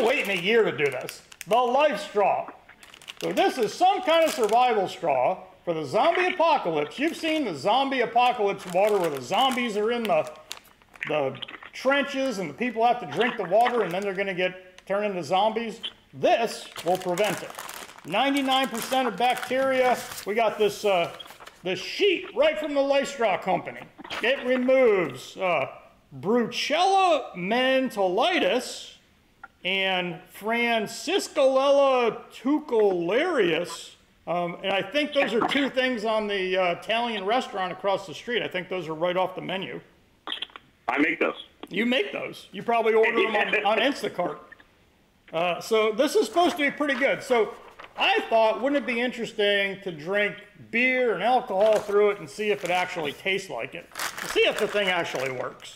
been waiting a year to do this. The life straw. So this is some kind of survival straw for the zombie apocalypse. You've seen the zombie apocalypse water where the zombies are in the the trenches and the people have to drink the water and then they're going to get turned into zombies. This will prevent it. 99% of bacteria. We got this uh, this sheet right from the Life Straw company. It removes uh, Brucella mentolitis and Franciscalella tucularius. Um, and I think those are two things on the uh, Italian restaurant across the street. I think those are right off the menu. I make those. You make those. You probably order them on, on Instacart. Uh, so this is supposed to be pretty good. So I thought, wouldn't it be interesting to drink beer and alcohol through it and see if it actually tastes like it? See if the thing actually works.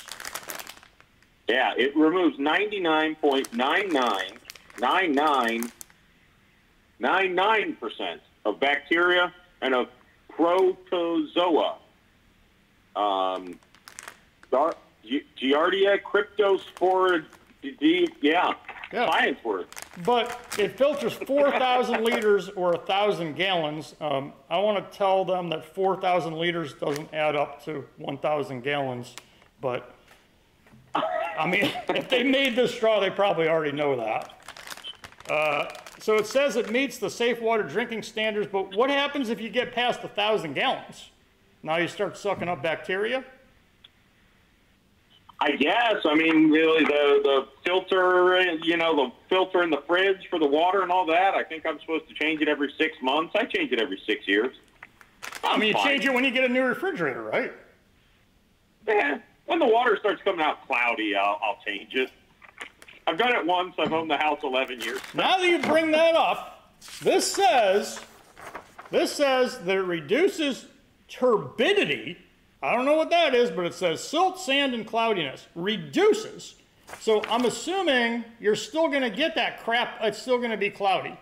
Yeah, it removes 99.999999% of bacteria and of protozoa. Um, Gar- Gi- Giardia cryptospora, yeah, Yeah. science word. But it filters 4,000 liters or 1,000 gallons. Um, I want to tell them that 4,000 liters doesn't add up to 1,000 gallons. But, I mean, if they made this straw, they probably already know that. Uh, so it says it meets the safe water drinking standards, but what happens if you get past 1,000 gallons? Now you start sucking up bacteria? I guess. I mean, really, the the filter, you know, the filter in the fridge for the water and all that. I think I'm supposed to change it every six months. I change it every six years. I mean, you fine. change it when you get a new refrigerator, right? Yeah, when the water starts coming out cloudy, I'll, I'll change it. I've done it once. I've owned the house 11 years. Now that you bring that up, this says, this says that it reduces turbidity. I don't know what that is, but it says silt, sand, and cloudiness. Reduces. So I'm assuming you're still going to get that crap. It's still going to be cloudy.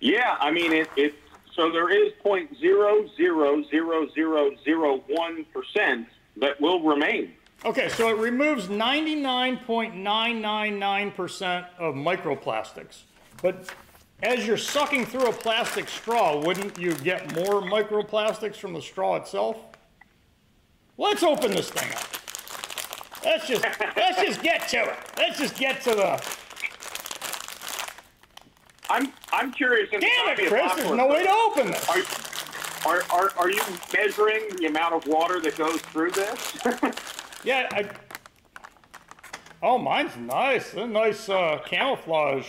Yeah, I mean it. it so there is point zero zero zero zero zero one percent that will remain. Okay, so it removes 99.999% of microplastics. But as you're sucking through a plastic straw, wouldn't you get more microplastics from the straw itself? Let's open this thing up. Let's just let's just get to it. Let's just get to the I'm I'm curious. Damn it, Chris, there's no way to open this. Are, are, are, are you measuring the amount of water that goes through this? Yeah, I Oh, mine's nice. A nice uh, camouflage.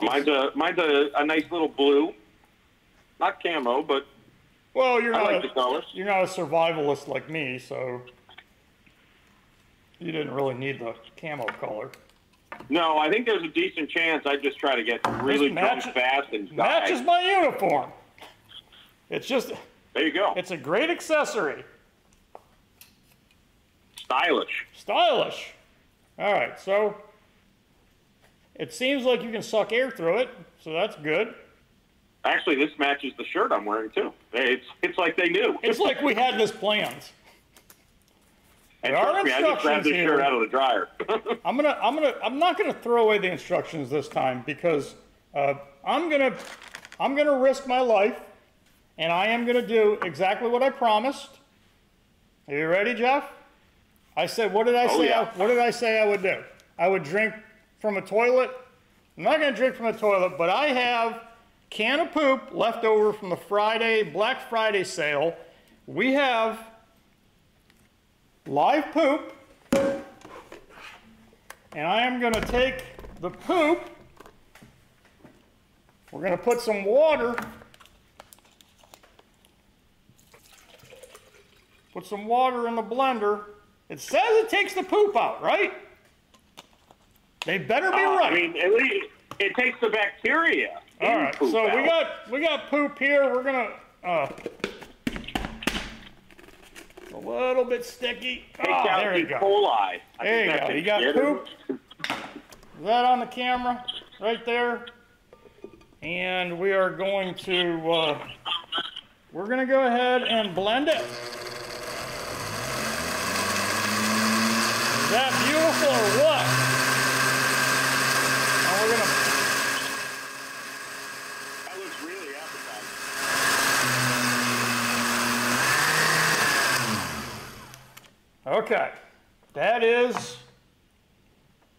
mine's a mine's a, a nice little blue, not camo, but Well, you're I not like a- the colors. You're not a survivalist like me, so you didn't really need the camo color. No, I think there's a decent chance I just try to get really match- fast and die. Matches my uniform. It's just, There you go. it's a great accessory. Stylish. Stylish. All right, so it seems like you can suck air through it, so that's good. Actually, this matches the shirt I'm wearing too. It's it's like they knew. It's like we had this planned. And there trust me, I just grabbed this here. shirt out of the dryer. I'm gonna, I'm gonna, I'm not gonna throw away the instructions this time because uh, I'm gonna, I'm gonna risk my life, and I am gonna do exactly what I promised. Are you ready, Jeff? I said, what did I Oh, say? yeah. I, what did I say I would do? I would drink from a toilet. I'm not gonna drink from a toilet, but I have can of poop left over from the Friday Black Friday sale. We have live poop. And I am going to take the poop. We're going to put some water. Put some water in the blender. It says it takes the poop out, right? They better be Uh, right. I mean, at least it takes the bacteria. All right, so we got we got poop here. We're gonna uh, a little bit sticky. Ah, there you go. coli. There you go. You got poop. Is that on the camera? Right there. And we are going to, uh, we're going to go ahead and blend it. That beautiful or what? And we're gonna That looks really appetizing. Okay, that is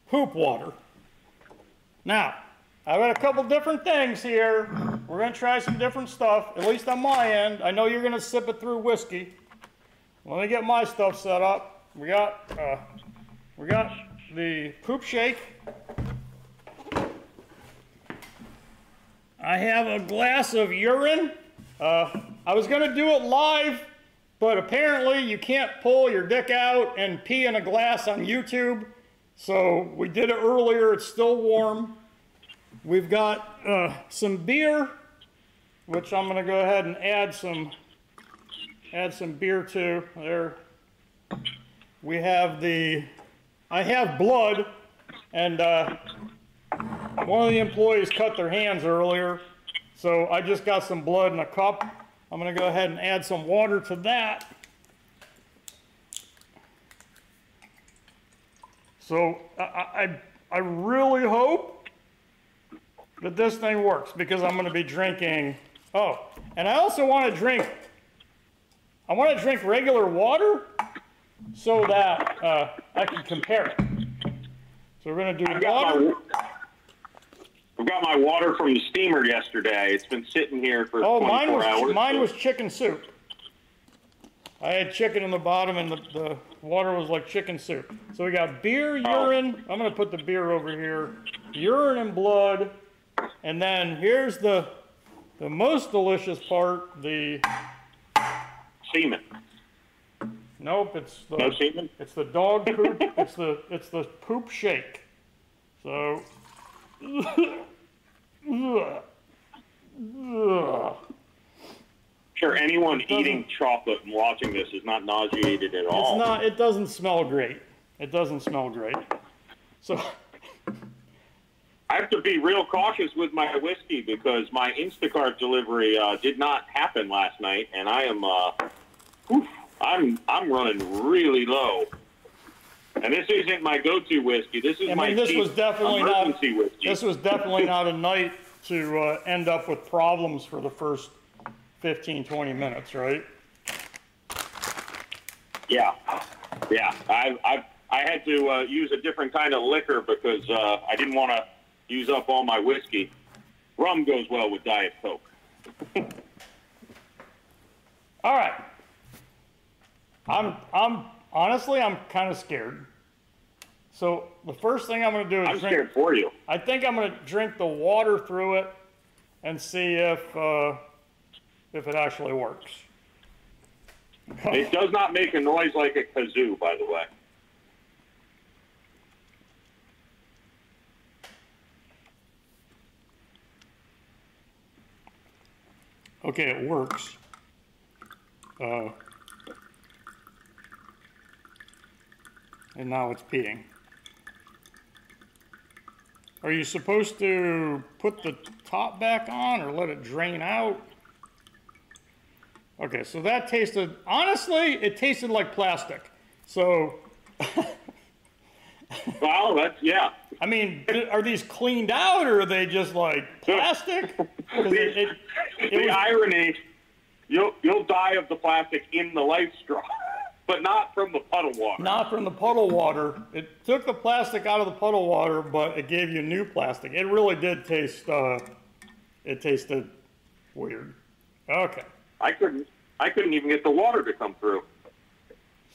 poop water. Now, I've got a couple different things here. We're gonna try some different stuff, at least on my end. I know you're gonna sip it through whiskey. Let me get my stuff set up. We got, uh, we got the poop shake. I have a glass of urine. Uh, I was gonna do it live, but apparently you can't pull your dick out and pee in a glass on YouTube. So we did it earlier, it's still warm. We've got uh, some beer, which I'm gonna go ahead and add some, add some beer to. There. We have the, I have blood, and uh, one of the employees cut their hands earlier, so I just got some blood in a cup. I'm gonna go ahead and add some water to that. So I, I, I really hope that this thing works because I'm gonna be drinking, oh, and I also wanna drink, I wanna drink regular water so that uh, I can compare it. So we're gonna do I've water. I've got my water from the steamer yesterday. It's been sitting here for Oh, 24 mine was hours. mine was chicken soup. I had chicken in the bottom, and the, the water was like chicken soup. So we got beer, Oh. urine. I'm gonna put the beer over here. Urine and blood, and then here's the the most delicious part. The semen. nope, it's the No semen. it's the dog poop. it's the it's the poop shake. So. Sure, anyone eating chocolate and watching this is not nauseated at all. It's not. It doesn't smell great. It doesn't smell great. So I have to be real cautious with my whiskey because my Instacart delivery uh, did not happen last night, and I am uh, whew, I'm I'm running really low. And this isn't my go-to whiskey. This is I my this was definitely not. emergency whiskey. This was definitely not a night to uh, end up with problems for the first 15, 20 minutes, right? Yeah, yeah. I I I had to uh, use a different kind of liquor because uh, I didn't want to use up all my whiskey. Rum goes well with Diet Coke. All right. I'm. I'm honestly. I'm kind of scared. So the first thing I'm going to do is I'm drink. scared for you. I think I'm going to drink the water through it and see if uh, if it actually works. It does not make a noise like a kazoo, by the way. Okay, it works. Uh, and now it's peeing. Are you supposed to put the top back on or let it drain out? Okay, so that tasted, honestly, it tasted like plastic. So, Well, that's yeah. I mean, are these cleaned out or are they just like plastic? 'Cause it- it- it the was- irony, you'll you'll die of the plastic in the life straw, but not from the puddle water. Not from the puddle water. It took the plastic out of the puddle water, but it gave you new plastic. It really did taste, uh, it tasted weird. Okay, I couldn't I couldn't even get the water to come through.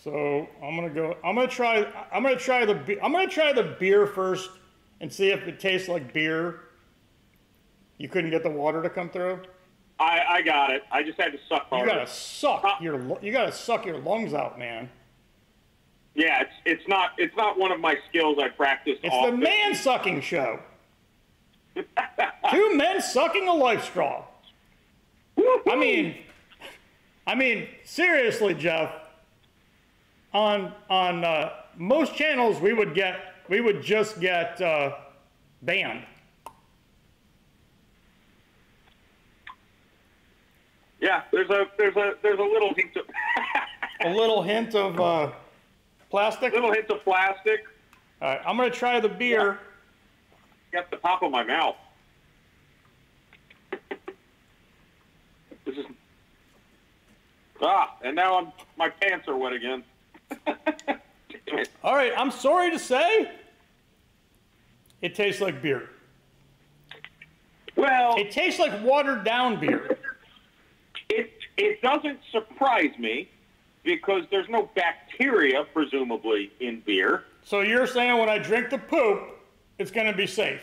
so I'm gonna go, I'm gonna try, I'm gonna try the, I'm gonna try the beer first and see if it tastes like beer. You couldn't get the water to come through? I, I got it. I just had to suck You gotta suck your, you gotta suck your lungs out, man. Yeah, it's it's not it's not one of my skills I practice It's often. the man sucking show. Two men sucking a life straw. I mean, I mean, seriously, Jeff. On on uh, most channels, we would get we would just get uh, banned. Yeah, there's a there's a there's a little hint of A little hint of uh, Plastic? Little hints of plastic. All right, I'm going to try the beer. Got the top of my mouth. This is. Ah, and now I'm my pants are wet again. All right, I'm sorry to say, it tastes like beer. Well, It tastes like watered down beer. It doesn't surprise me because there's no bacteria, presumably, in beer. So you're saying when I drink the poop, it's going to be safe?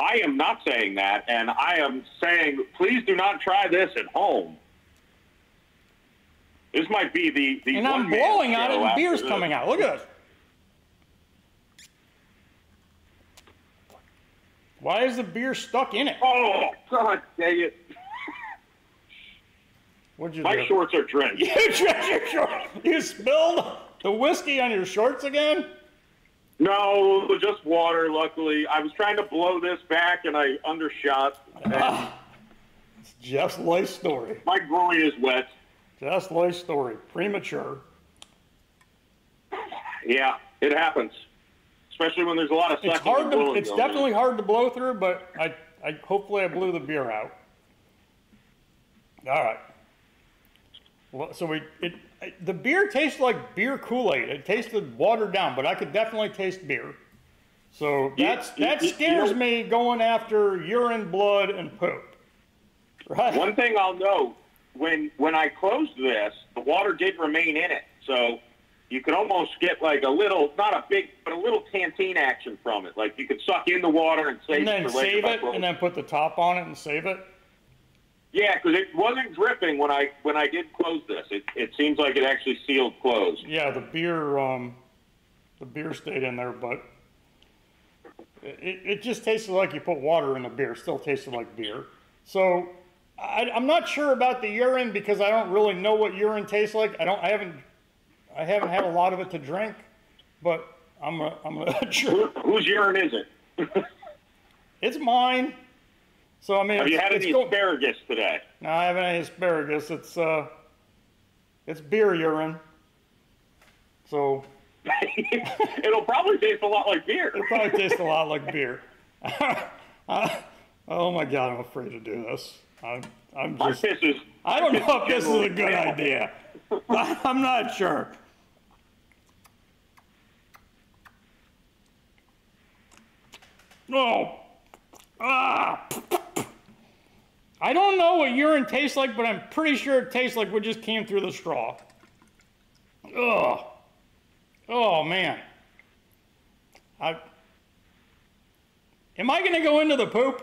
I am not saying that, and I am saying please do not try this at home. This might be the the And I'm blowing on it and beer's this. coming out. Look at this. Why is the beer stuck in it? Oh God, dang it! What'd you My do? shorts are drenched. You drank your shorts. You spilled the whiskey on your shorts again? No, just water. Luckily, I was trying to blow this back and I undershot. And It's Jeff's life story. my groin is wet. Jeff's life story. Premature. Yeah, it happens, especially when there's a lot of It's hard to. It's definitely hard to blow through, but I. I hopefully I blew the beer out. All right. Well, so we it the beer tastes like beer Kool Aid. It tasted watered down, but I could definitely taste beer. So that's you- that you- you scares know- me going after urine, blood, and poop. Right. One thing I'll note when when I closed this, the water did remain in it, so you could almost get like a little, not a big, but a little canteen action from it. Like you could suck in the water and save and then it save it, and then put the top on it and save it. Yeah, because it wasn't dripping when I when I did close this. It it seems like it actually sealed closed. Yeah, the beer, um, the beer stayed in there, but it, it just tasted like you put water in the beer. Still tasted like beer. So I, I'm not sure about the urine because I don't really know what urine tastes like. I don't. I haven't. I haven't had a lot of it to drink, but I'm. A, I'm a Who, sure. whose urine is it? It's mine. So I mean, Have you had any go- asparagus today? No, I haven't had any asparagus. It's uh, it's beer urine. So It'll probably taste a lot like beer. It'll probably tastes a lot like beer. oh my god, I'm afraid to do this. I'm, I'm just. is. I don't know if this is a good idea. I'm not sure. No. Ah. I don't know what urine tastes like, but I'm pretty sure it tastes like what just came through the straw. Ugh. Oh man. I. Am I going to go into the poop?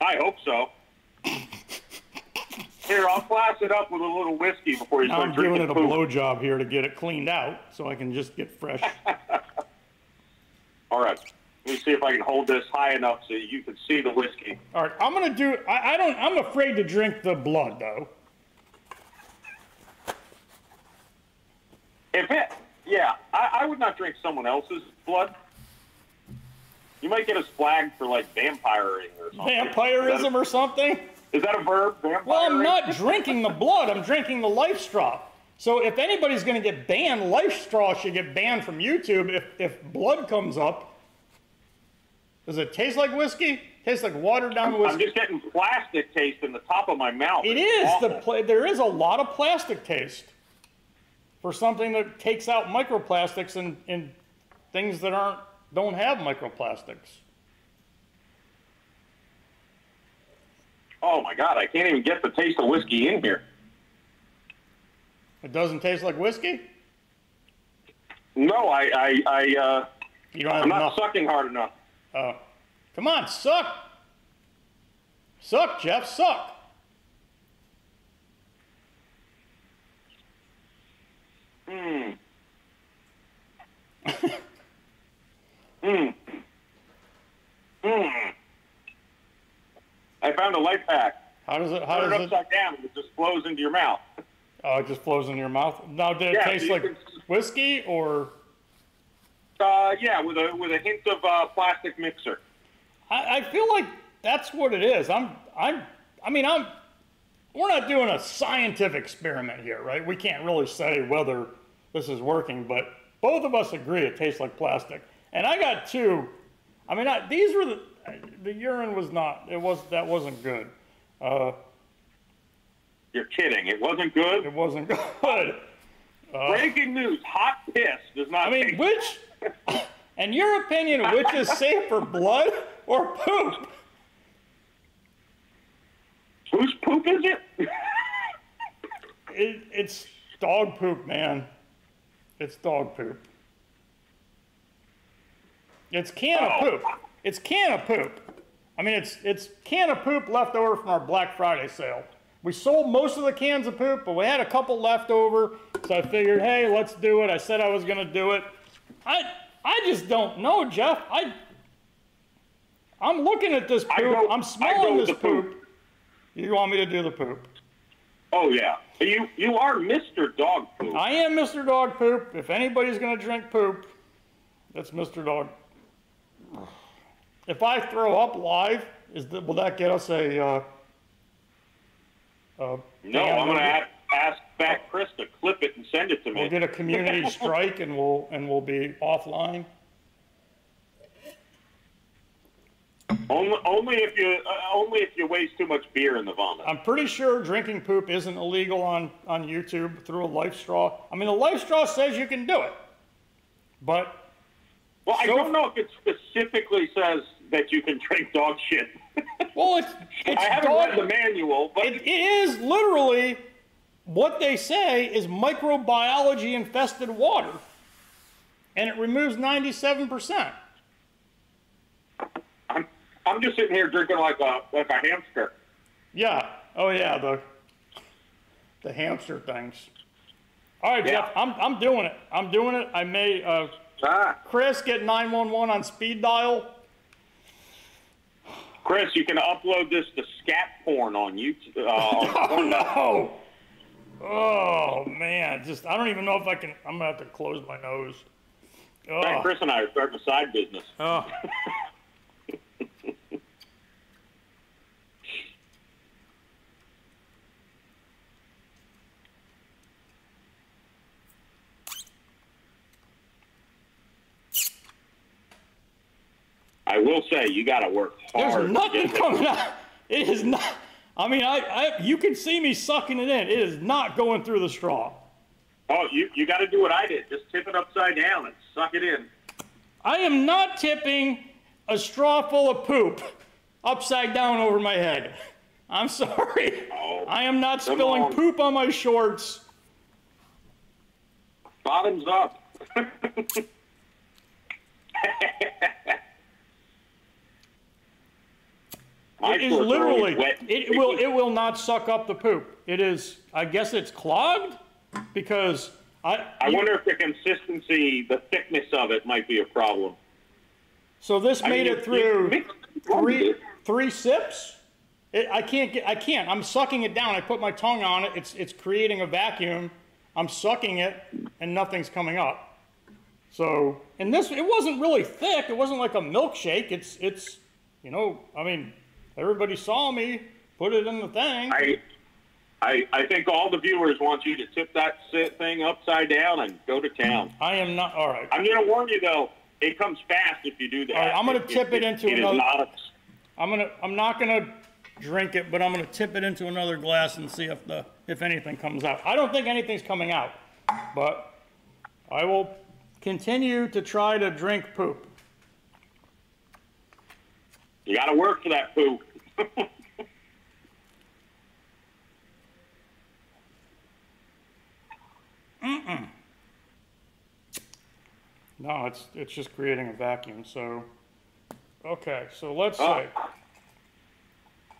I hope so. Here, I'll class it up with a little whiskey before you Now start I'm giving drinking it a blowjob here to get it cleaned out so I can just get fresh. All right. See if I can hold this high enough so you can see the whiskey. All right, I'm gonna do. I, I don't. I'm afraid to drink the blood though. If it, yeah, I, I would not drink someone else's blood. You might get us flagged for like vampiring or something. Vampirism or something. Is that a verb? Vampiring? Well, I'm not drinking the blood. I'm drinking the life straw. So if anybody's gonna get banned, life straw should get banned from YouTube. If if blood comes up, does it taste like whiskey? Tastes like watered down whiskey. I'm just getting plastic taste in the top of my mouth. It It's is the pla- there is a lot of plastic taste for something that takes out microplastics and, and things that aren't don't have microplastics. Oh my god, I can't even get the taste of whiskey in here. It doesn't taste like whiskey. No, I, I, I, uh, You don't have I'm not enough. sucking hard enough. Oh, come on, suck, suck, Jeff, suck. Hmm. Hmm. Hmm. I found a life hack. How does it? How Put it does it? upside down and it just flows into your mouth. Oh, it just flows into your mouth. Now, did it Yeah, taste like can- whiskey or? Uh, yeah, with a with a hint of uh, plastic mixer. I, I feel like that's what it is. I'm, I'm, I mean, I'm, we're not doing a scientific experiment here, right? We can't really say whether this is working, but both of us agree it tastes like plastic. And I got two. I mean, I, these were the the urine was not. It was that wasn't good. Uh, You're kidding. It wasn't good. it wasn't good. Breaking news: hot piss does not. I mean, which, in your opinion, which is safer, blood or poop? whose poop is it? It, it's dog poop, man. It's dog poop. It's can of Oh. poop. It's can of poop. I mean, it's it's can of poop left over from our Black Friday sale. We sold most of the cans of poop, but we had a couple left over, so I figured, hey, let's do it. I said I was gonna do it. I I just don't know, Jeff. I I'm looking at this poop. I'm smelling this poop. poop. You want me to do the poop? Oh yeah, you you are Mr. Dog Poop. I am Mr. Dog Poop. If anybody's going to drink poop, that's Mr. Dog. If I throw up live, is that, will that get us a? Uh, uh, no. I'm gonna ask, ask Fat Chris to clip it and send it to me. We'll get a community strike, and we'll and we'll be offline. Only, only if you uh, only if you waste too much beer in the vomit. I'm pretty sure drinking poop isn't illegal on on YouTube through a life straw. I mean, the life straw says you can do it, but well, I don't know if it specifically says that you can drink dog shit. well, it's it's I haven't dog. read the manual, but It, it is literally what they say is microbiology infested water. And it removes 97%. I'm, I'm just sitting here drinking like a like a hamster. Yeah. Oh, yeah. The, the hamster things. All right, Yeah. Jeff, I'm, I'm doing it. I'm doing it. I may, uh, Ah, Chris, get 911 on speed dial. Chris, you can upload this to scat porn on YouTube. Uh, Oh, no. Oh, man. Just, I don't even know if I can. I'm going to have to close my nose. Oh. Chris and I are starting a side business. oh. I will say you got to work hard. There's nothing coming out. It is not. I mean, I, I you can see me sucking it in. It is not going through the straw. Oh, you you got to do what I did. Just tip it upside down and suck it in. I am not tipping a straw full of poop upside down over my head. I'm sorry. Oh, I am not spilling on. poop on my shorts. Bottoms up. My It is shorts are always literally. It will. It will not suck up the poop. It is. I guess it's clogged because I. I you- wonder if the consistency, the thickness of it, might be a problem. So this I made mean, it through. three three sips. It, I can't get. I can't. I'm sucking it down. I put my tongue on it. It's it's creating a vacuum. I'm sucking it, and nothing's coming up. So, and this it wasn't really thick. It wasn't like a milkshake. It's it's, you know. I mean, everybody saw me put it in the thing. I, I, I think all the viewers want you to tip that thing upside down and go to town. I am not. All right. I'm going to warn you though, it comes fast if you do that. All right, I'm gonna tip it into It is another- not a, I'm gonna. I'm not gonna drink it, but I'm gonna tip it into another glass and see if the if anything comes out. I don't think anything's coming out, but I will continue to try to drink poop. You got to work for that poop. No, it's it's just creating a vacuum. So, okay. So let's Oh. say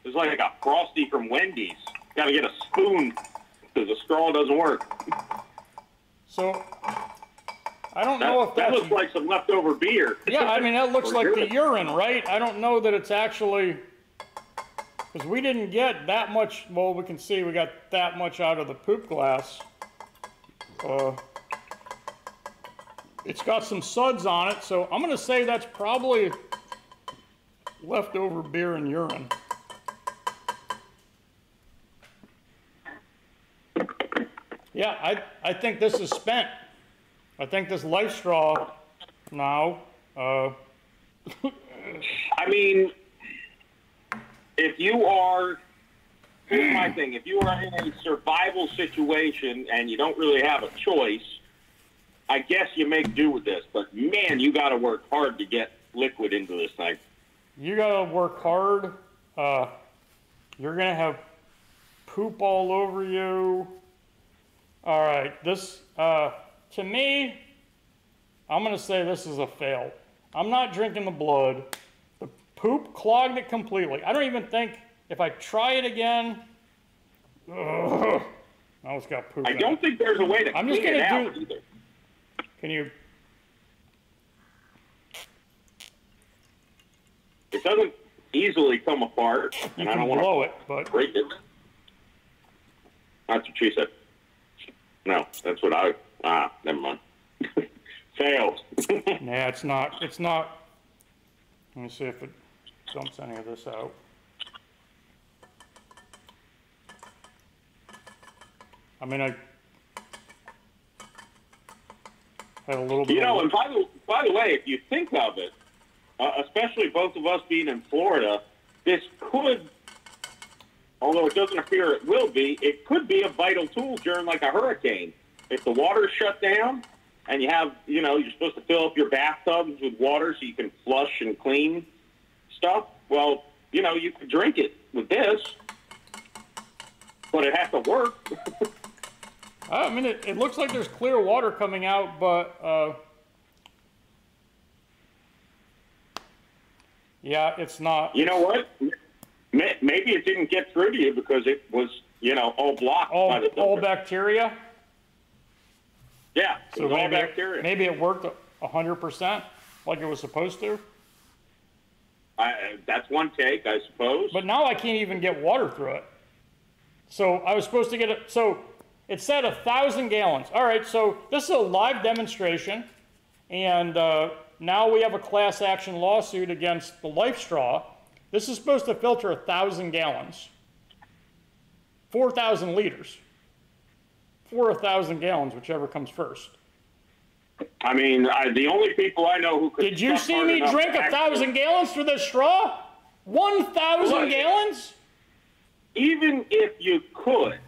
It's like a frosty from Wendy's. Got to get a spoon because the straw doesn't work. so. I don't know if that looks like some leftover beer. yeah. I mean that looks like the urine. urine, right? I don't know that it's actually because we didn't get that much. Well, we can see we got that much out of the poop glass. Uh, it's got some suds on it, so I'm gonna say that's probably leftover beer and urine. Yeah, I, I think this is spent. I think this life straw now, uh, I mean, if you are, here's my thing: if you are in a survival situation and you don't really have a choice, I guess you make do with this. But man, you got to work hard to get liquid into this thing. you gotta work hard. Uh, you're gonna have poop all over you. All right, this, uh, to me, I'm gonna say this is a fail. I'm not drinking the blood. The poop clogged it completely. I don't even think if I try it again. Ugh, now it's got poop. I don't think there's a way to I'm clean just gonna out do- either. Can you? It doesn't easily come apart, You and I don't want to blow it, but break it. That's what she said. No, that's what I. Ah, never mind. Failed. nah, it's not. It's not. Let me see if it dumps any of this out. I mean, I had a little bit. You know, and by the by the way, if you think of it, uh, especially both of us being in Florida, this could, although it doesn't appear it will be, it could be a vital tool during like a hurricane. If the water's shut down and you have, you know, you're supposed to fill up your bathtubs with water so you can flush and clean stuff. Well, you know, you could drink it with this, but it has to work. I mean, it, it looks like there's clear water coming out, but uh, yeah, it's not. You know what? Maybe it didn't get through to you because it was, you know, all blocked all, by the all bacteria. Yeah, So was all maybe, bacteria. maybe it worked a hundred percent like it was supposed to. I, that's one take, I suppose. But now I can't even get water through it. So I was supposed to get it. So it said a thousand gallons. All right. So this is a live demonstration, and uh, now we have a class action lawsuit against the Life Straw. This is supposed to filter a thousand gallons, four thousand liters, for a thousand gallons, whichever comes first. I mean, I, the only people I know who could. Did you see me drink a thousand gallons through this straw? One thousand gallons? Even if you could,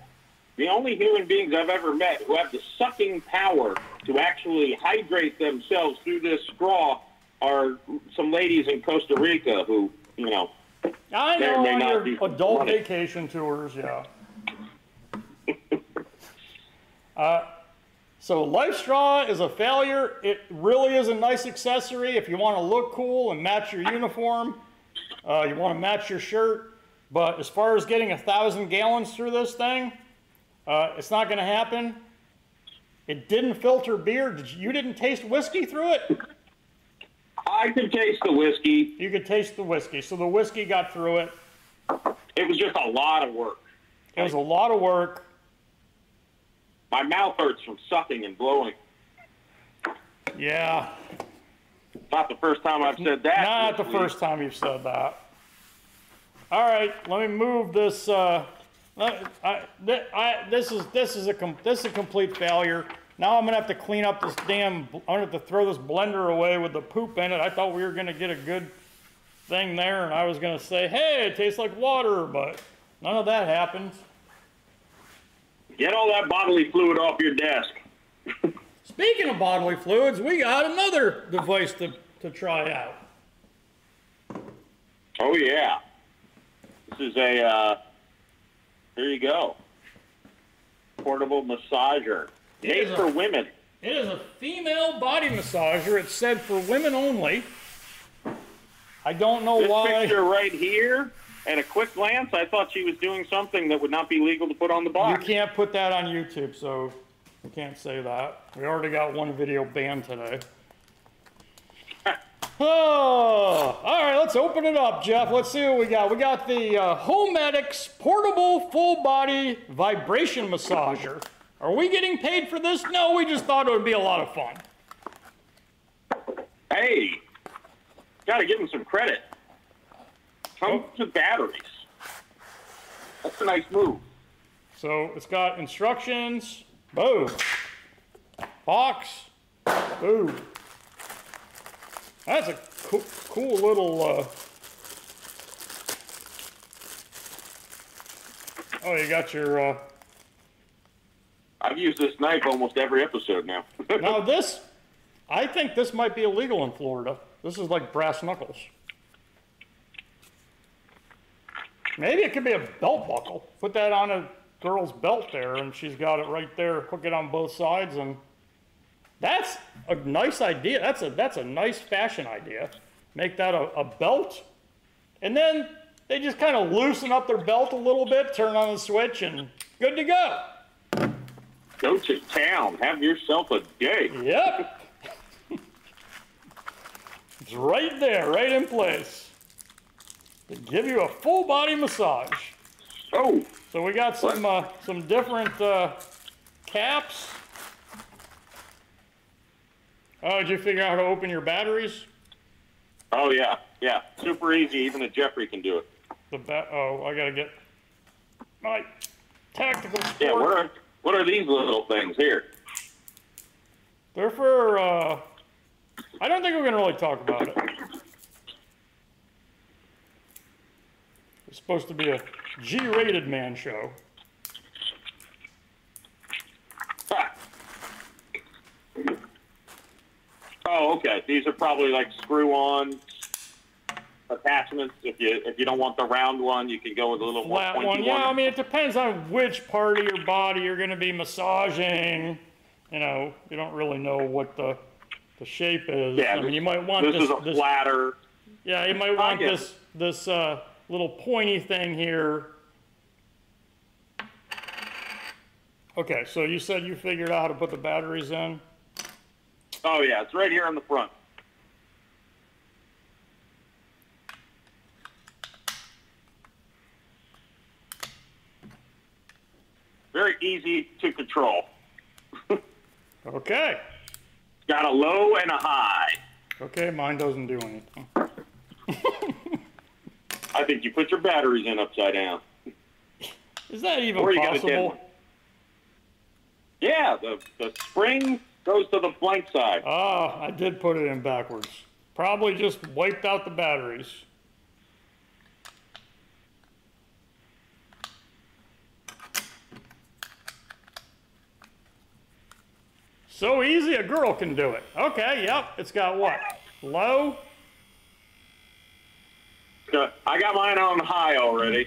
the only human beings I've ever met who have the sucking power to actually hydrate themselves through this straw are some ladies in Costa Rica who, you know, I know on not your adult funny. vacation tours, yeah. Uh, so Life Straw is a failure. It really is a nice accessory if you want to look cool and match your uniform. Uh, you want to match your shirt. But as far as getting a thousand gallons through this thing, uh, it's not going to happen. It didn't filter beer. Did you, you didn't taste whiskey through it? I could taste the whiskey. You could taste the whiskey. So the whiskey got through it. It was just a lot of work. It was a lot of work. My mouth hurts from sucking and blowing. Yeah. Not the first time I've said that. Not the week. first time you've said that. All right, let me move this. Uh, let- I, I, this is this is a com- this is a complete failure. Now I'm gonna have to clean up this damn. I'm gonna have to throw this blender away with the poop in it. I thought we were gonna get a good thing there, and I was gonna say, hey, it tastes like water, but none of that happened. Get all that bodily fluid off your desk. Speaking of bodily fluids, we got another device to, to try out. Oh yeah. This is a. Uh, here you go. Portable massager. Made for a- women. It is a female body massager. It's said for women only. I don't know This why. picture right here, at a quick glance, I thought she was doing something that would not be legal to put on the box. You can't put that on YouTube, so we can't say that. We already got one video banned today. Oh, all right, let's open it up, Jeff. Let's see what we got. We got the uh, Homedics portable full body vibration massager. Are we getting paid for this? No, we just thought it would be a lot of fun. Hey, got to give them some credit. Comes with batteries. That's a nice move. So it's got instructions. Boom. Box. Boom. That's a cool, cool little, uh, oh, you got your, uh, I've used this knife almost every episode now. now this, I think this might be illegal in Florida. This is like brass knuckles. Maybe it could be a belt buckle. Put that on a girl's belt there, and she's got it right there. Hook it on both sides, and that's a nice idea. That's a that's a nice fashion idea. Make that a, a belt, and then they just kind of loosen up their belt a little bit, turn on the switch, and good to go. Go to town. Have yourself a day. Yep. it's right there, right in place. To give you a full body massage. Oh, So we got some uh, some different uh, caps. Oh, did you figure out how to open your batteries? oh yeah, yeah. Super easy. Even a Jeffrey can do it. The ba- oh, I gotta get my tactical sport. Yeah. What are what are these little things here? They're for. Uh, I don't think we're gonna really talk about it. It's supposed to be a G-rated man show. Oh, okay. These are probably like screw-on attachments. If you if you don't want the round one, you can go with a little more Flat pointy one, yeah. I mean, it depends on which part of your body you're going to be massaging. You know, you don't really know what the the shape is. Yeah, I mean, you might want this, this. is a this- flatter. yeah, you might want this this uh, little pointy thing here. Okay, so you said you figured out how to put the batteries in. Oh yeah, it's right here on the front. Very easy to control. Okay. Got a low and a high. Okay, mine doesn't do anything. I think you put your batteries in upside down. Is that even Or you got a dead one. possible? Yeah, the, the spring goes to the blank side. Ah, I did put it in backwards. Probably just wiped out the batteries. So easy, a girl can do it. Okay, yep, it's got what? Low? Uh, I got mine on high already.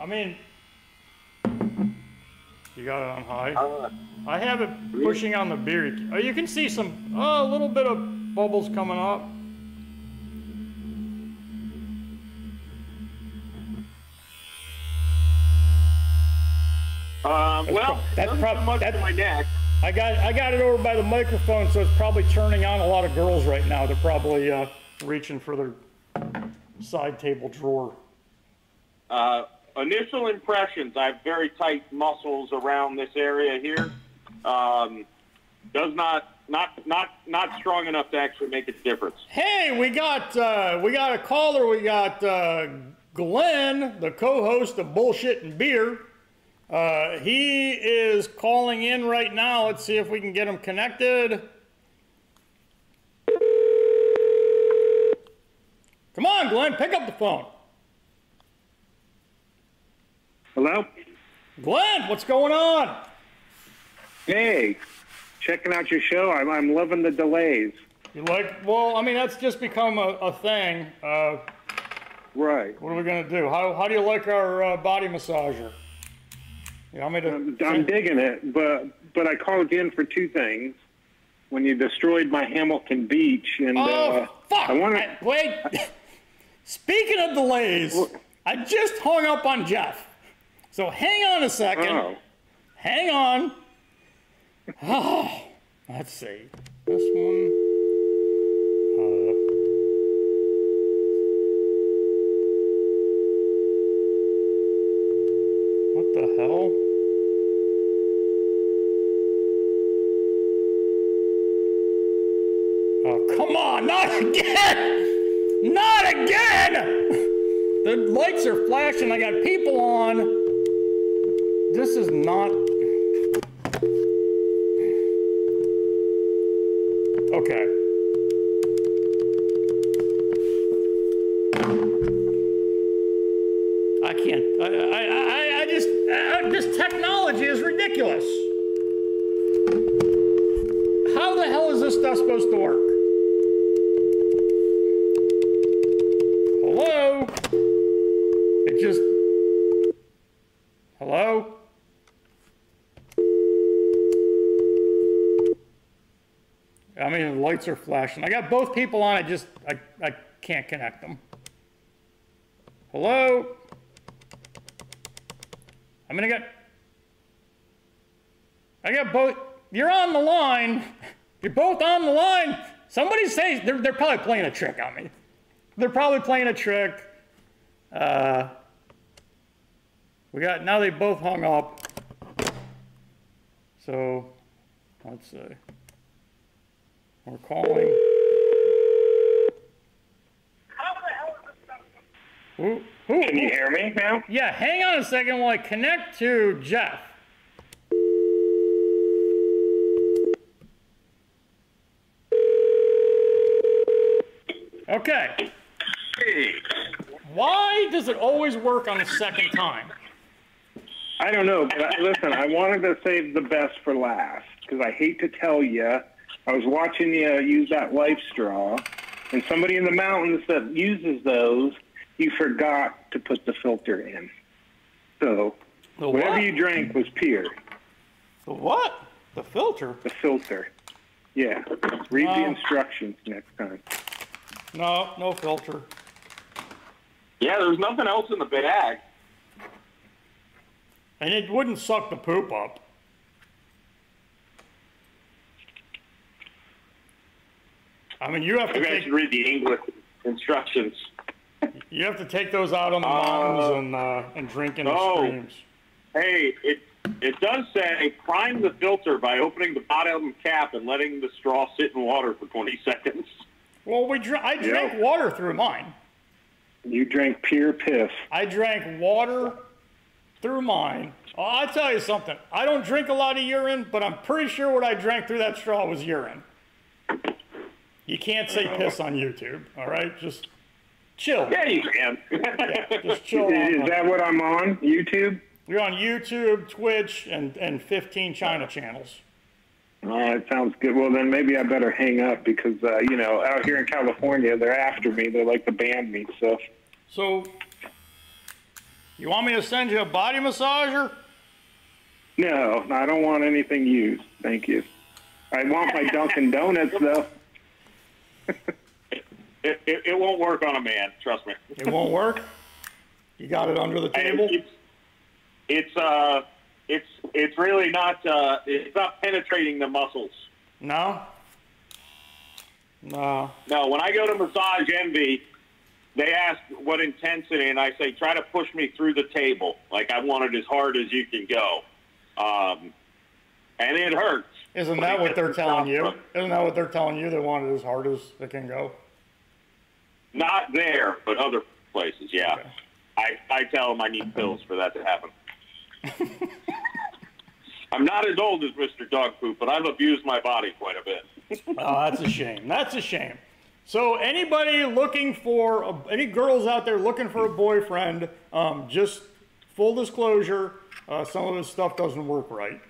I mean, you got it on high. Uh, I have it pushing on the beer. Oh, you can see some, oh, a little bit of bubbles coming up. um, well, that's nothing prob- so much that's- my neck. I got I got it over by the microphone, so it's probably turning on a lot of girls right now. They're probably uh, reaching for their side table drawer. Uh, initial impressions, I have very tight muscles around this area here. Um, does not, not, not, not strong enough to actually make a difference. Hey, we got uh, we got a caller. We got uh, Glenn, the co-host of Bullshit and Beer. Uh, he is calling in right now. Let's see if we can get him connected. Come on, Glenn, pick up the phone. Hello? Glenn, what's going on? Hey, checking out your show. I'm, I'm loving the delays. You like? Well, I mean, that's just become a, a thing. Uh, Right. what are we gonna do? How, how do you like our uh, body massager? You want me to? I'm, I'm digging it, but but I called in for two things. When you destroyed my Hamilton Beach, and oh uh, fuck! I want I- Wait. Speaking of delays, I just hung up on Jeff. So hang on a second. Oh, Hang on. Oh, let's see. This one. Uh, what the hell? Oh, come on, not again! Not again! The lights are flashing. I got people on. This is not lights are flashing. I got both people on. I just, I, I can't connect them. Hello? I'm gonna get. I got both. You're on the line. You're both on the line. Somebody say they're, they're probably playing a trick on me. They're probably playing a trick. Uh, we got now they both hung up. So let's see. We're calling. Who, who, Can you hear me now? yeah, hang on a second while I connect to Jeff. Okay. Hey. Why does it always work on the second time? I don't know, but I, listen, I wanted to save the best for last because I hate to tell you, I was watching you use that life straw, and somebody in the mountains that uses those, you forgot to put the filter in. So The whatever what? you drank was pure. The what? The filter? The filter. Yeah. Read the instructions next time. No, no filter. Yeah, there's nothing else in the bag. And it wouldn't suck the poop up. I mean, you have to Maybe I take should read the English instructions. you have to take those out on the mountains and uh, and drink in the oh. streams. Hey, it it does say prime the filter by opening the bottom cap and letting the straw sit in water for 20 seconds. Well, we dr- I drank Yeah. water through mine. You drank pure piss. I drank water through mine. Oh, I'll tell you something. I don't drink a lot of urine, but I'm pretty sure what I drank through that straw was urine. You can't say piss on YouTube, all right? Just chill. Yeah, you can. Just chill. Is on that what I'm on? YouTube? You're on YouTube, Twitch, and, and 15 China channels. Oh, that sounds good. Well, then maybe I better hang up because, uh, you know, out here in California, they're after me. They like to ban me. So, So, you want me to send you a body massager? no, I don't want anything used. Thank you. I want my Dunkin' Donuts, though. It, it, it won't work on a man, trust me. It won't work. You got it under the table. It's, it's uh, it's it's really not uh, it's not penetrating the muscles. No. No. No, when I go to Massage Envy, they ask what intensity, and I say try to push me through the table. Like I want it as hard as you can go, um, and it hurts. Isn't that what they're telling you? Isn't that what they're telling you? They want it as hard as it can go. Not there, but other places. Yeah, Okay. I I tell them I need pills for that to happen. I'm not as old as Mr. Dog Poop, but I've abused my body quite a bit. Oh, that's a shame. That's a shame. So anybody looking for a, any girls out there looking for a boyfriend, um, just full disclosure, uh, some of this stuff doesn't work right.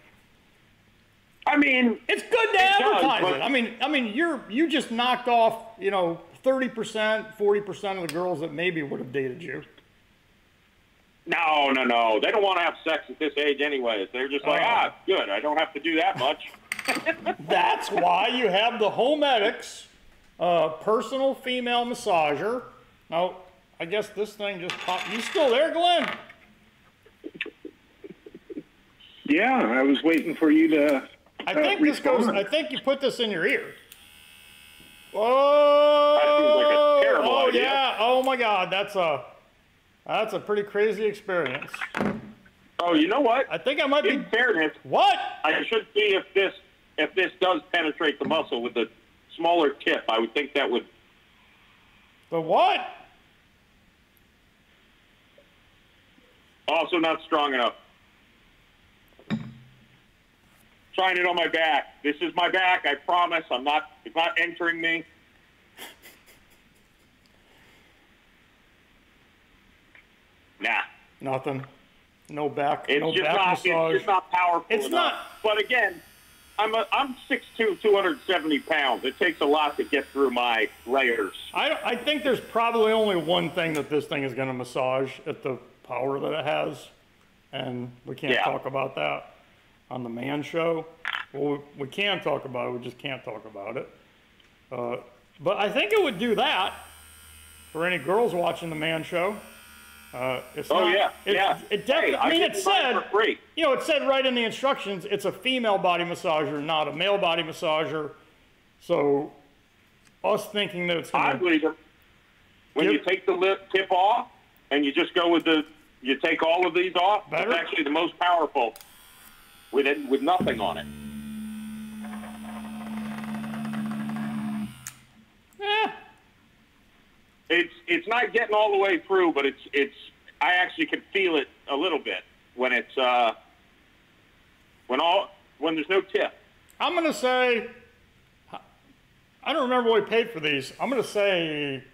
I mean, It's good to It advertise but- it. I mean, I mean, you're you just knocked off, you know, thirty percent, forty percent of the girls that maybe would have dated you. no, no, no. They don't want to have sex at this age, anyways. They're just like, Oh. ah, good. I don't have to do that much. That's why you have the Homedics uh, personal female massager. Now, I guess this thing just popped. You still there, Glenn? Yeah, I was waiting for you to. I think this goes. I think you put this in your ear. Oh, like oh idea. yeah. Oh my God, that's a that's a pretty crazy experience. Oh, you know what? I think I might be. In fairness, What? I should see if this if this does penetrate the muscle with a smaller tip. I would think that would. The what? Also, not strong enough. Trying it on my back. This is my back. I promise. I'm not. It's not entering me. Nah. Nothing. No back. It's no just back not. massage. It's just not powerful. It's enough. not- But again, I'm a, I'm 6'2", 270 pounds. It takes a lot to get through my layers. I, I think there's probably only one thing that this thing is going to massage at the power that it has, and we can't Yeah. talk about that on the man show. Well, we, we can talk about it, we just can't talk about it. Uh, but I think it would do that for any girls watching the man show. Uh, it's Oh not, yeah, it, yeah. It definitely. Hey, I mean, get it said you know, it said right in the instructions, it's a female body massager, not a male body massager. So, us thinking that it's I believe it. When you take the lip tip off and you just go with the, you take all of these off. Better? It's actually the most powerful with it with nothing on it. Eh, It's it's not getting all the way through, but it's it's. I actually can feel it a little bit when it's uh when all when there's no tip. I'm to say, I don't remember what we paid for these. I'm to say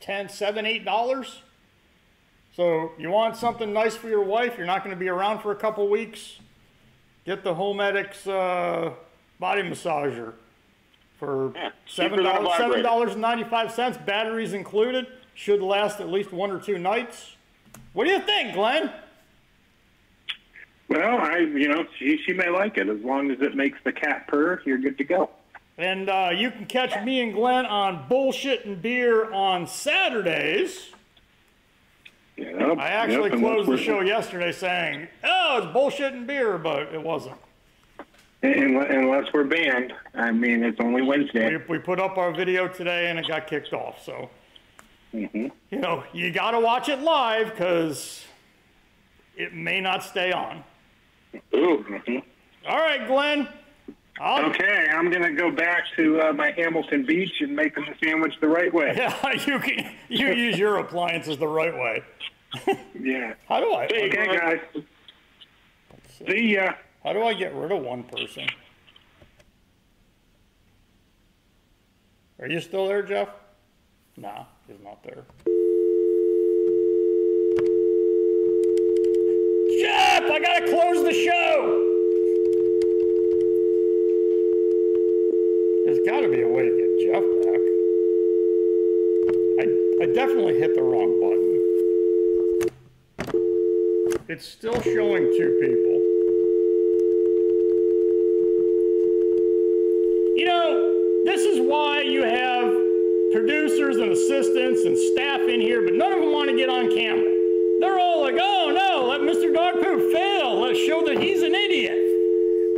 10, 7, 8 dollars. So you want something nice for your wife, you're not going to be around for a couple weeks, get the Homedics uh, body massager for Yeah, seven dollars seven dollars and ninety five cents, batteries included. Should last at least one or two nights. What do you think, Glenn? Well, I, you know, she, she may like it as long as it makes the cat purr. You're good to go. And uh, you can catch me and Glenn on Bullshit and Beer on Saturdays. Yep, I actually yep, closed the show yesterday saying, oh, it's Bullshit and Beer, but it wasn't. Unless we're banned. I mean, it's only Wednesday. We, we put up our video today and it got kicked off. So, Mhm. you know, you got to watch it live because it may not stay on. Ooh, Mhm. All right, Glenn. I'll, Okay, I'm going to go back to uh, my Hamilton Beach and make them the sandwich the right way. Yeah, you can you use your appliances the right way. Yeah. How do I? Okay, guys. See ya. Uh, How do I get rid of one person? Are you still there, Jeff? Nah, he's not there. Jeff, I gotta close the show! There's gotta be a way to get Jeff back. I, I definitely hit the wrong button. It's still showing two people. You know, this is why you have producers and assistants and staff in here, but none of them want to get on camera. They're all like, oh no, let Mr. Dog Poop fail. Let's show that he's an idiot.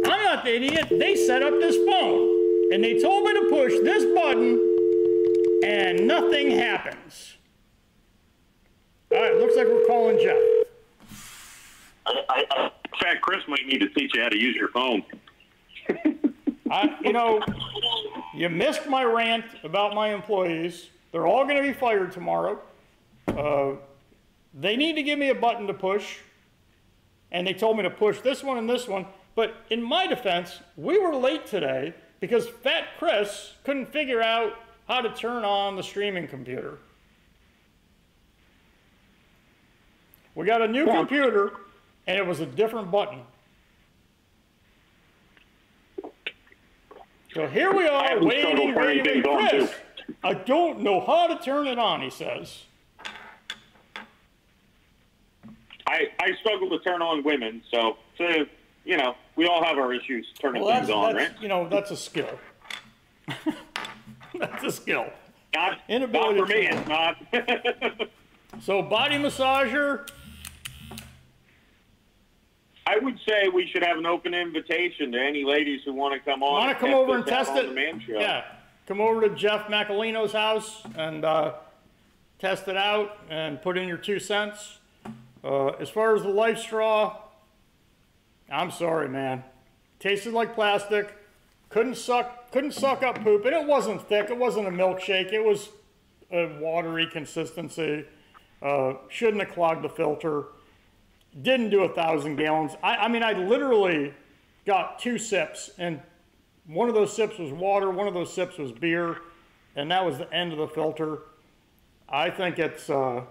I'm not the idiot. They set up this phone and they told me to push this button and nothing happens. All right, looks like we're calling Jeff. I, I, in fact, Chris might need to teach you how to use your phone. I, you know, you missed my rant about my employees. They're all going to be fired tomorrow. Uh, they need to give me a button to push, and they told me to push this one and this one. But in my defense, we were late today because Fat Chris couldn't figure out how to turn on the streaming computer. We got a new computer, and it was a different button. So here we are, waiting, waiting, anything waiting. going Chris. I don't know how to turn it on, he says. I, I struggle to turn on women, so, so you know, we all have our issues turning Well, things on, right? you know, that's a skill. that's a skill. Not, not inability for me, it's not. So body massager, I would say we should have an open invitation to any ladies who want to come on. want to come over and test it? Yeah, come over to Jeff Macalino's house and uh, test it out and put in your two cents. Uh, as far as the life straw, I'm sorry, man. Tasted like plastic. Couldn't suck. Couldn't suck up poop, and it wasn't thick. It wasn't a milkshake. It was a watery consistency. Uh, shouldn't have clogged the filter. Didn't do a thousand gallons. I, I mean, I literally got two sips, and one of those sips was water, one of those sips was beer, and that was the end of the filter. I think it's, uh,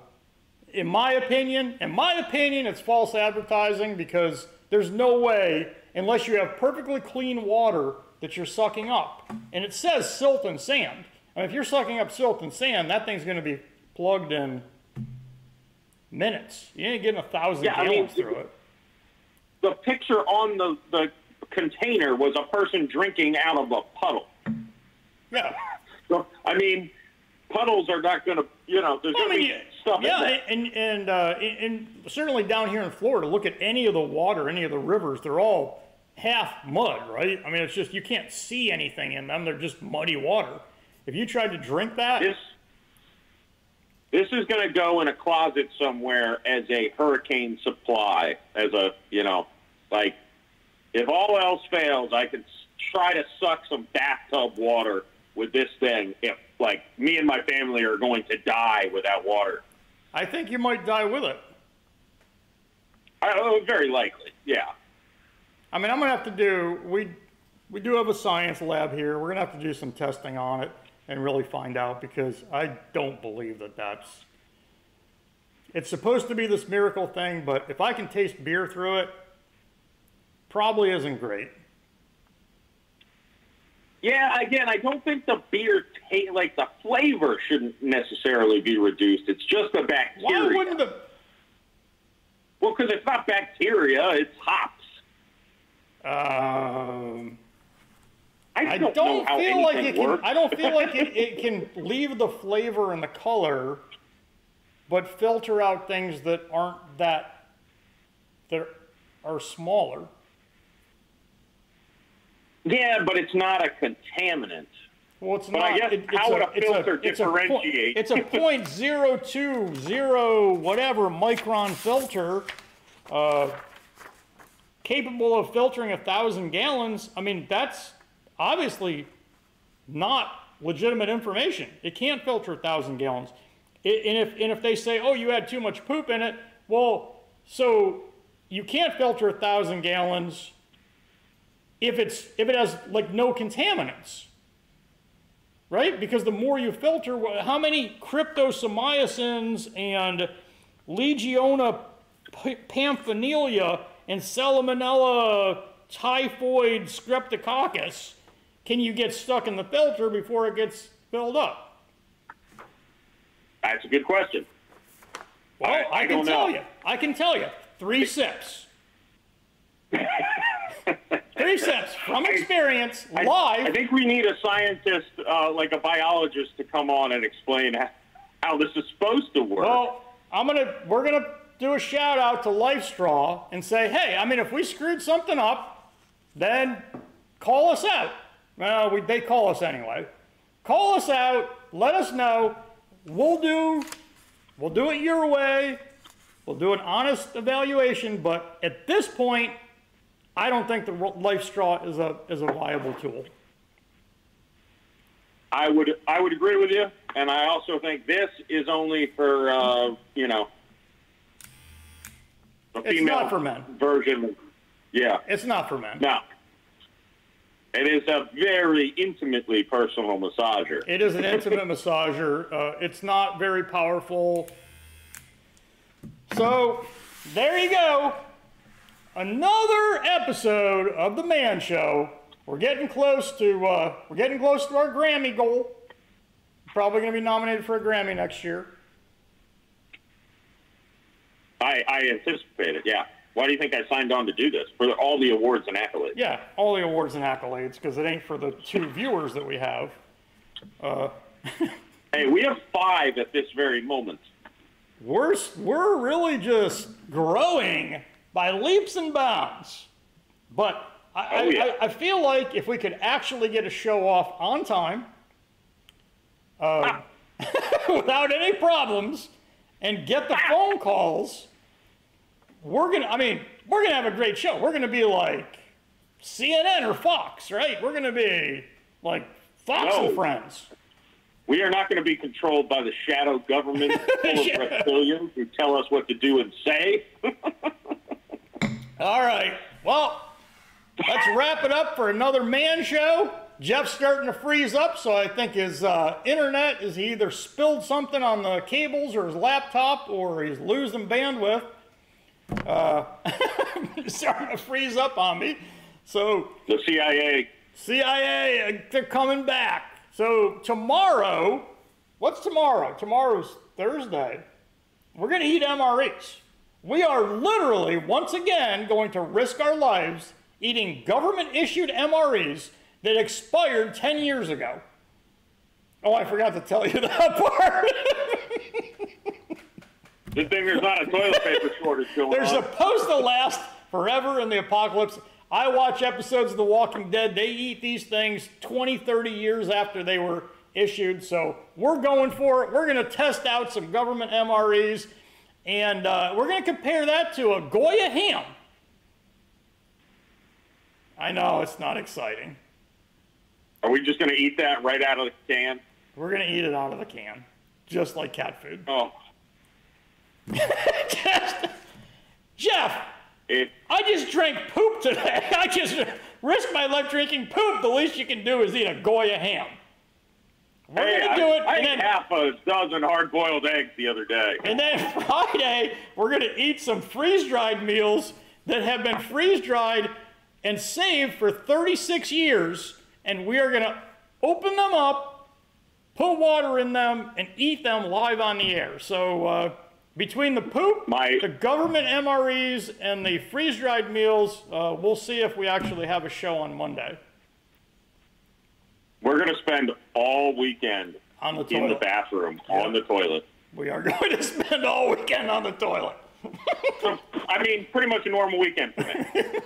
in my opinion, in my opinion, it's false advertising because there's no way, unless you have perfectly clean water, that you're sucking up. And it says silt and sand. I mean, if you're sucking up silt and sand, that thing's going to be plugged in minutes. You ain't getting a thousand Yeah, I mean, gallons through it. The picture on the, the container was a person drinking out of a puddle. Yeah. So, I mean, puddles are not going to, you know, there's I going to be stuff yeah, in there. and and uh, and certainly down here in Florida, look at any of the water, any of the rivers, they're all half mud, right? I mean, it's just you can't see anything in them; they're just muddy water. If you tried to drink that, This this is going to go in a closet somewhere as a hurricane supply, as a you know, like if all else fails, I could try to suck some bathtub water with this thing. If like me and my family are going to die without water, I think you might die with it. I, oh, very likely, yeah. I mean, I'm gonna have to do we we do have a science lab here. We're gonna have to do some testing on it and really find out because I don't believe that that's. It's supposed to be this miracle thing, but if I can taste beer through it, probably isn't great. Yeah, again, I don't think the beer, ta- like the flavor, shouldn't necessarily be reduced. It's just the bacteria. Why wouldn't the? Well, because it's not bacteria; it's hops. Um, I I don't, don't know how feel like it can. I don't feel like it, it can leave the flavor and the color, but filter out things that aren't that that are smaller. Yeah, but it's not a contaminant. Well, it's But not. I guess it- it's how would a filter it's a differentiate? It's a point zero two zero whatever micron filter, uh, capable of filtering a thousand gallons. I mean, that's obviously not legitimate information. It can't filter a thousand gallons. I- and if and if they say, oh, you had too much poop in it, well, so you can't filter a thousand gallons if it's if it has like no contaminants right? Because the more you filter, how many cryptosomycins and Legionella p- pamphonelia and Salmonella typhoid streptococcus can you get stuck in the filter before it gets filled up? That's a good question. Well, I- I, I can tell know. you. I can tell you. Three sips. Three sips from experience, I, live. I think we need a scientist, uh, like a biologist, to come on and explain how, how this is supposed to work. Well, I'm gonna we're gonna do a shout out to Life Straw and say, hey, I mean, if we screwed something up, then call us out. Well, we, they call us anyway. Call us out. Let us know. We'll do we'll do it your way. We'll do an honest evaluation. But at this point, I don't think the Life Straw is a is a viable tool. I would I would agree with you, and I also think this is only for uh, you know the It's female not for men. version. Yeah, It's not for men. no. It is a very intimately personal massager. It is an intimate massager. Uh, it's not very powerful. So, there you go. Another episode of the Man Show. We're getting close to uh, we're getting close to our Grammy goal. Probably going to be nominated for a Grammy next year. I, I anticipate it. Yeah. Why do you think I signed on to do this for all the awards and accolades? Yeah, all the awards and accolades because it ain't for the two viewers that we have. Uh, hey, we have five at this very moment. We're we're really just growing by leaps and bounds. But I, Oh, yeah. I, I feel like if we could actually get a show off on time, uh, without any problems, and get the ah. phone calls, we're gonna. I mean, we're gonna have a great show. We're gonna be like CNN or Fox, right? We're gonna be like Fox No. and Friends. We are not going to be controlled by the shadow government full of Yeah. reptilians who tell us what to do and say. All right. Well, let's wrap it up for another man show. Jeff's starting to freeze up, so I think his uh, internet is he either spilled something on the cables or his laptop, or he's losing bandwidth. Uh, starting to freeze up on me. So The CIA. CIA, they're coming back. So tomorrow, what's tomorrow? Tomorrow's Thursday. We're going to eat MREs. We are literally, once again, going to risk our lives eating government issued MREs that expired 10 years ago. Oh, I forgot to tell you that part. Good thing there's not a toilet paper shortage going They're on. supposed to last forever in the apocalypse. I watch episodes of The Walking Dead. They eat these things 20, 30 years after they were issued. So we're going for it. We're going to test out some government MREs, and uh, we're going to compare that to a Goya ham. I know it's not exciting. Are we just going to eat that right out of the can? We're going to eat it out of the can, just like cat food. Oh, Jeff, it, I just drank poop today. I just risked my life drinking poop. The least you can do is eat a Goya ham. We're hey, gonna I, do it, I and ate then, half a dozen hard-boiled eggs the other day. and then Friday we're gonna eat some freeze-dried meals that have been freeze-dried and saved for 36 years, and we are gonna open them up, put water in them, and eat them live on the air. So uh, between the poop, My- the government MREs, and the freeze-dried meals, uh, we'll see if we actually have a show on Monday We're going to spend all weekend on the in the bathroom on the toilet. We are going to spend all weekend on the toilet. I mean, pretty much a normal weekend for me.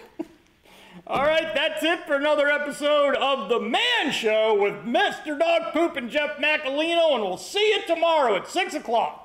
All right, that's it for another episode of The Man Show with Mr. Dog Poop and Jeff Macalino, and we'll see you tomorrow at 6 o'clock.